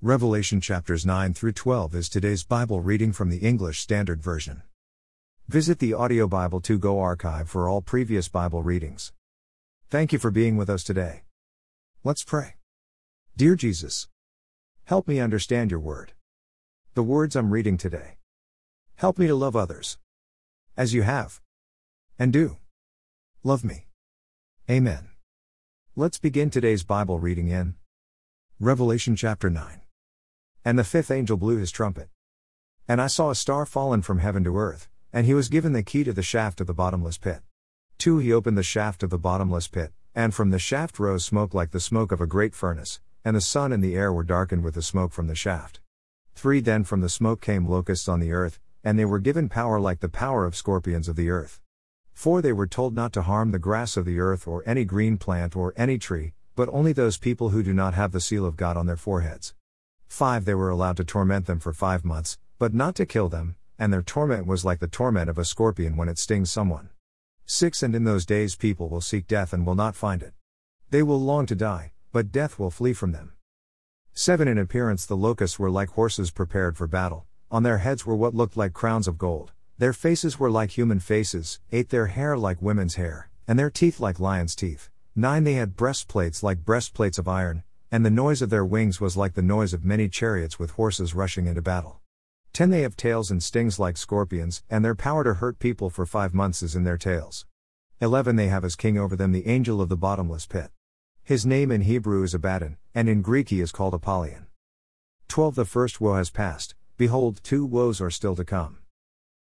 Revelation chapters 9 through 12 is today's Bible reading from the English Standard Version. Visit the Audio Bible 2GO archive for all previous Bible readings. Thank you for being with us today. Let's pray. Dear Jesus, help me understand your word. The words I'm reading today. Help me to love others. As you have. And do. Love me. Amen. Let's begin today's Bible reading in Revelation chapter 9. And the fifth angel blew his trumpet. And I saw a star fallen from heaven to earth, and he was given the key to the shaft of the bottomless pit. 2. He opened the shaft of the bottomless pit, and from the shaft rose smoke like the smoke of a great furnace, and the sun and the air were darkened with the smoke from the shaft. 3. Then from the smoke came locusts on the earth, and they were given power like the power of scorpions of the earth. 4. They were told not to harm the grass of the earth or any green plant or any tree, but only those people who do not have the seal of God on their foreheads. 5. They were allowed to torment them for five months, but not to kill them, and their torment was like the torment of a scorpion when it stings someone. 6. And in those days people will seek death and will not find it. They will long to die, but death will flee from them. 7. In appearance the locusts were like horses prepared for battle, on their heads were what looked like crowns of gold, their faces were like human faces, 8. Their hair like women's hair, and their teeth like lions' teeth. 9. They had breastplates like breastplates of iron, and the noise of their wings was like the noise of many chariots with horses rushing into battle. 10 They have tails and stings like scorpions, and their power to hurt people for five months is in their tails. 11 They have as king over them the angel of the bottomless pit. His name in Hebrew is Abaddon, and in Greek he is called Apollyon. 12 The first woe has passed, behold, two woes are still to come.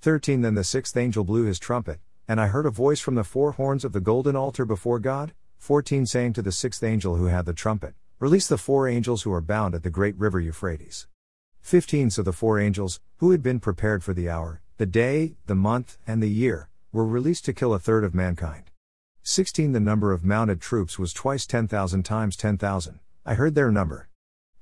13 Then the sixth angel blew his trumpet, and I heard a voice from the four horns of the golden altar before God, 14 saying to the sixth angel who had the trumpet, Release the four angels who are bound at the great river Euphrates. 15 So the four angels, who had been prepared for the hour, the day, the month, and the year, were released to kill a third of mankind. 16 The number of mounted troops was twice 10,000 times 10,000. I heard their number.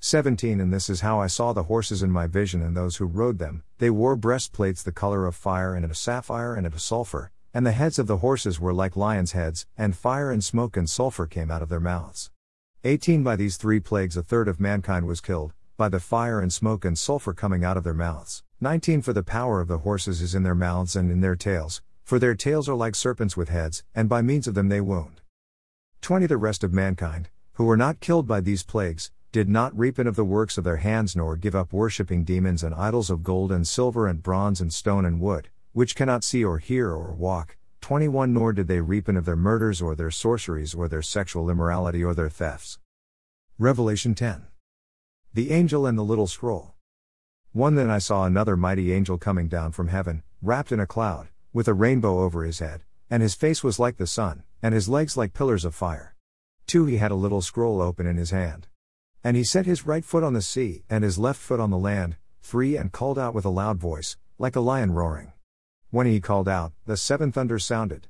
17 And this is how I saw the horses in my vision and those who rode them. They wore breastplates the color of fire and of sapphire and of sulfur, and the heads of the horses were like lions' heads, and fire and smoke and sulfur came out of their mouths. 18 By these three plagues a third of mankind was killed, by the fire and smoke and sulfur coming out of their mouths. 19 For the power of the horses is in their mouths and in their tails, for their tails are like serpents with heads, and by means of them they wound. 20 The rest of mankind, who were not killed by these plagues, did not repent of the works of their hands nor give up worshipping demons and idols of gold and silver and bronze and stone and wood, which cannot see or hear or walk, 21 Nor did they repent of their murders or their sorceries or their sexual immorality or their thefts. Revelation 10. The Angel and the Little Scroll. 1 Then I saw another mighty angel coming down from heaven, wrapped in a cloud, with a rainbow over his head, and his face was like the sun, and his legs like pillars of fire. 2 He had a little scroll open in his hand. And he set his right foot on the sea, and his left foot on the land. 3 And called out with a loud voice, like a lion roaring. When he called out, the seven thunders sounded.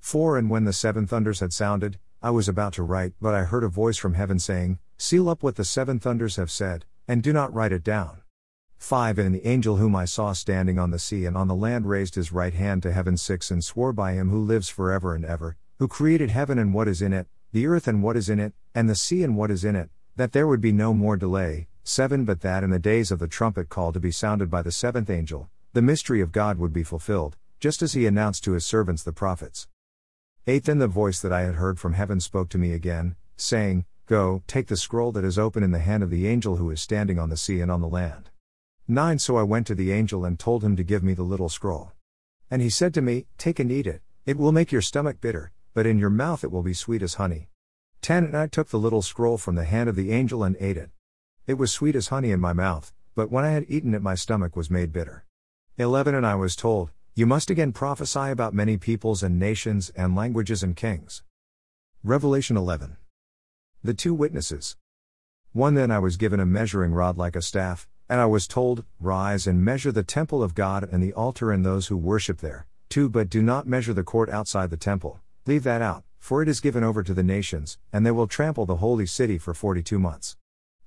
4 And when the seven thunders had sounded, I was about to write, but I heard a voice from heaven saying, Seal up what the seven thunders have said, and do not write it down. 5 And the angel whom I saw standing on the sea and on the land raised his right hand to heaven 6 And swore by him who lives forever and ever, who created heaven and what is in it, the earth and what is in it, and the sea and what is in it, that there would be no more delay. 7 But that in the days of the trumpet call to be sounded by the seventh angel, the mystery of God would be fulfilled, just as he announced to his servants the prophets. 8 Then the voice that I had heard from heaven spoke to me again, saying, Go, take the scroll that is open in the hand of the angel who is standing on the sea and on the land. 9 So I went to the angel and told him to give me the little scroll. And he said to me, Take and eat it, it will make your stomach bitter, but in your mouth it will be sweet as honey. 10 And I took the little scroll from the hand of the angel and ate it. It was sweet as honey in my mouth, but when I had eaten it, my stomach was made bitter. 11 And I was told, You must again prophesy about many peoples and nations and languages and kings. Revelation 11. The two witnesses. 1 Then I was given a measuring rod like a staff, and I was told, Rise and measure the temple of God and the altar and those who worship there. 2 But do not measure the court outside the temple, leave that out, for it is given over to the nations, and they will trample the holy city for 42 months.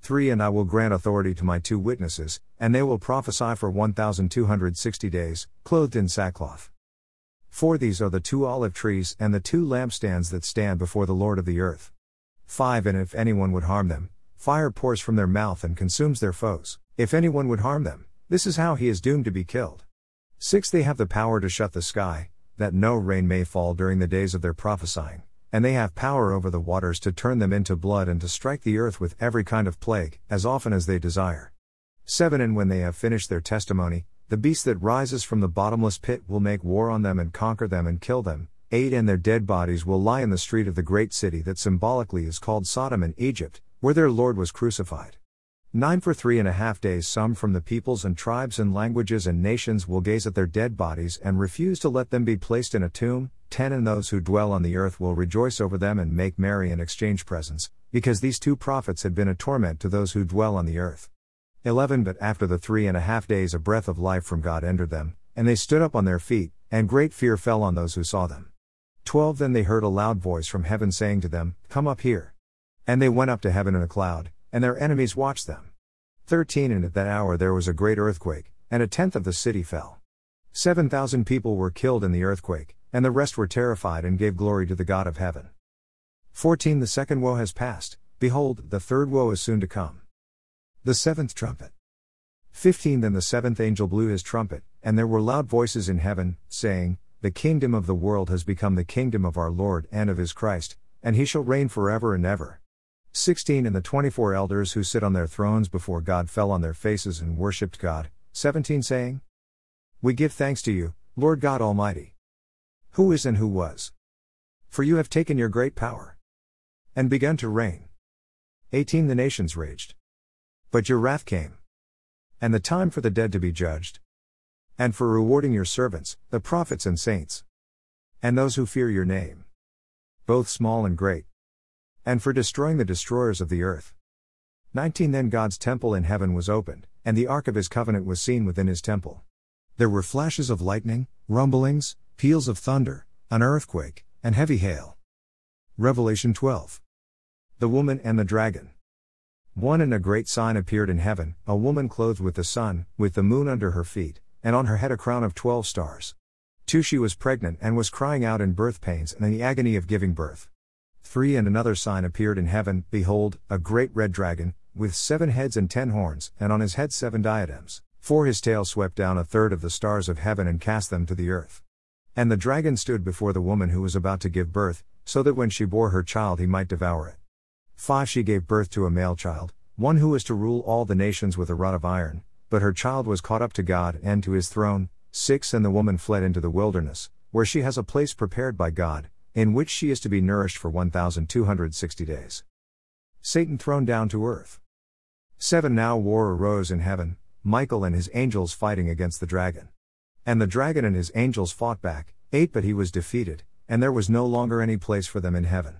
3 And I will grant authority to my two witnesses, and they will prophesy for 1260 days, clothed in sackcloth. 4 These are the two olive trees and the two lampstands that stand before the Lord of the earth. 5 And if anyone would harm them, fire pours from their mouth and consumes their foes. If anyone would harm them, this is how he is doomed to be killed. 6. They have the power to shut the sky, that no rain may fall during the days of their prophesying, and they have power over the waters to turn them into blood and to strike the earth with every kind of plague, as often as they desire. 7. And when they have finished their testimony, the beast that rises from the bottomless pit will make war on them and conquer them and kill them. 8 And their dead bodies will lie in the street of the great city that symbolically is called Sodom and Egypt, where their Lord was crucified. 9 For three and a half days, some from the peoples and tribes and languages and nations will gaze at their dead bodies and refuse to let them be placed in a tomb. 10 And those who dwell on the earth will rejoice over them and make merry and exchange presents, because these two prophets had been a torment to those who dwell on the earth. 11 But after the three and a half days, a breath of life from God entered them, and they stood up on their feet, and great fear fell on those who saw them. 12 Then they heard a loud voice from heaven saying to them, Come up here. And they went up to heaven in a cloud, and their enemies watched them. 13 And at that hour there was a great earthquake, and a tenth of the city fell. 7,000 people were killed in the earthquake, and the rest were terrified and gave glory to the God of heaven. 14 The second woe has passed, behold, the third woe is soon to come. The seventh trumpet. 15 Then the seventh angel blew his trumpet, and there were loud voices in heaven, saying, The kingdom of the world has become the kingdom of our Lord and of his Christ, and he shall reign forever and ever. 16 And the 24 elders who sit on their thrones before God fell on their faces and worshipped God. 17 Saying, We give thanks to you, Lord God Almighty. Who is and who was. For you have taken your great power. And begun to reign. 18 The nations raged. But your wrath came. And the time for the dead to be judged. And for rewarding your servants, the prophets and saints. And those who fear your name. Both small and great. And for destroying the destroyers of the earth. 19 Then God's temple in heaven was opened, and the ark of his covenant was seen within his temple. There were flashes of lightning, rumblings, peals of thunder, an earthquake, and heavy hail. Revelation 12. The woman and the dragon. 1 And a great sign appeared in heaven a woman clothed with the sun, with the moon under her feet, and on her head a crown of twelve stars. 2 She was pregnant and was crying out in birth pains and in the agony of giving birth. 3 And another sign appeared in heaven Behold, a great red dragon, with seven heads and ten horns, and on his head seven diadems. 4 His tail swept down a third of the stars of heaven and cast them to the earth. And the dragon stood before the woman who was about to give birth, so that when she bore her child he might devour it. 5 She gave birth to a male child, one who was to rule all the nations with a rod of iron, but her child was caught up to God and to his throne. 6 And the woman fled into the wilderness, where she has a place prepared by God, in which she is to be nourished for 1260 days. Satan thrown down to earth. 7 Now war arose in heaven, Michael and his angels fighting against the dragon. And the dragon and his angels fought back, 8 But he was defeated, and there was no longer any place for them in heaven.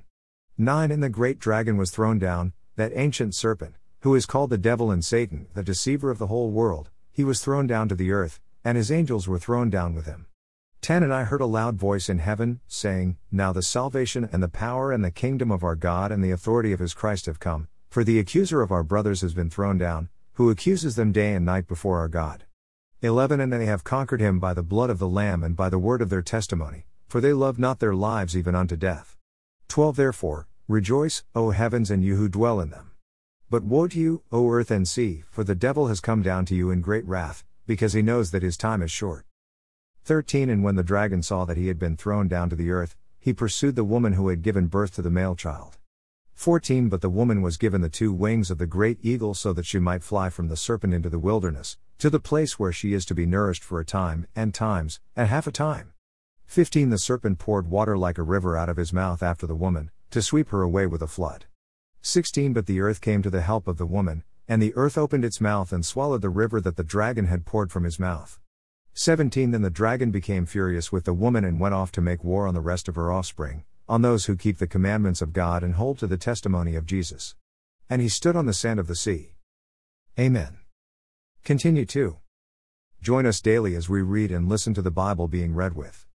9 And the great dragon was thrown down, that ancient serpent, who is called the devil and Satan, the deceiver of the whole world, he was thrown down to the earth, and his angels were thrown down with him. 10 And I heard a loud voice in heaven, saying, Now the salvation and the power and the kingdom of our God and the authority of his Christ have come, for the accuser of our brothers has been thrown down, who accuses them day and night before our God. 11 And they have conquered him by the blood of the Lamb and by the word of their testimony, for they loved not their lives even unto death. 12 Therefore, Rejoice, O heavens, and you who dwell in them. But woe to you, O earth and sea, for the devil has come down to you in great wrath, because he knows that his time is short. 13 And when the dragon saw that he had been thrown down to the earth, he pursued the woman who had given birth to the male child. 14 But the woman was given the two wings of the great eagle so that she might fly from the serpent into the wilderness, to the place where she is to be nourished for a time, and times, and half a time. 15 The serpent poured water like a river out of his mouth after the woman, to sweep her away with a flood. 16 But the earth came to the help of the woman, and the earth opened its mouth and swallowed the river that the dragon had poured from his mouth. 17 Then the dragon became furious with the woman and went off to make war on the rest of her offspring, on those who keep the commandments of God and hold to the testimony of Jesus. And he stood on the sand of the sea. Amen. Continue to join us daily as we read and listen to the Bible being read with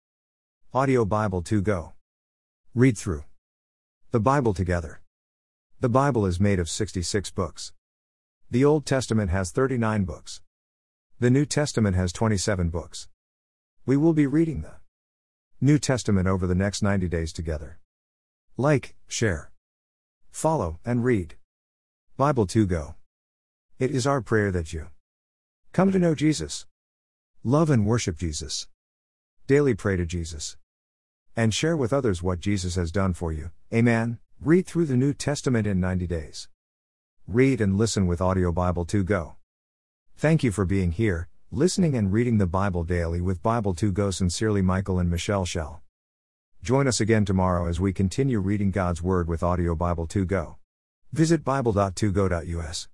Audio Bible 2 Go. Read through the Bible together. The Bible is made of 66 books. The Old Testament has 39 books. The New Testament has 27 books. We will be reading the New Testament over the next 90 days together. Like, share, follow, and read. Bible 2GO. It is our prayer that you come to know Jesus, love and worship Jesus, daily pray to Jesus, and share with others what Jesus has done for you. Amen. Read through the New Testament in 90 days. Read and listen with Audio Bible 2GO. Thank you for being here, listening and reading the Bible daily with Bible 2GO. Sincerely, Michael and Michelle Shell. Join us again tomorrow as we continue reading God's Word with Audio Bible 2GO. Visit Bible.togo.us.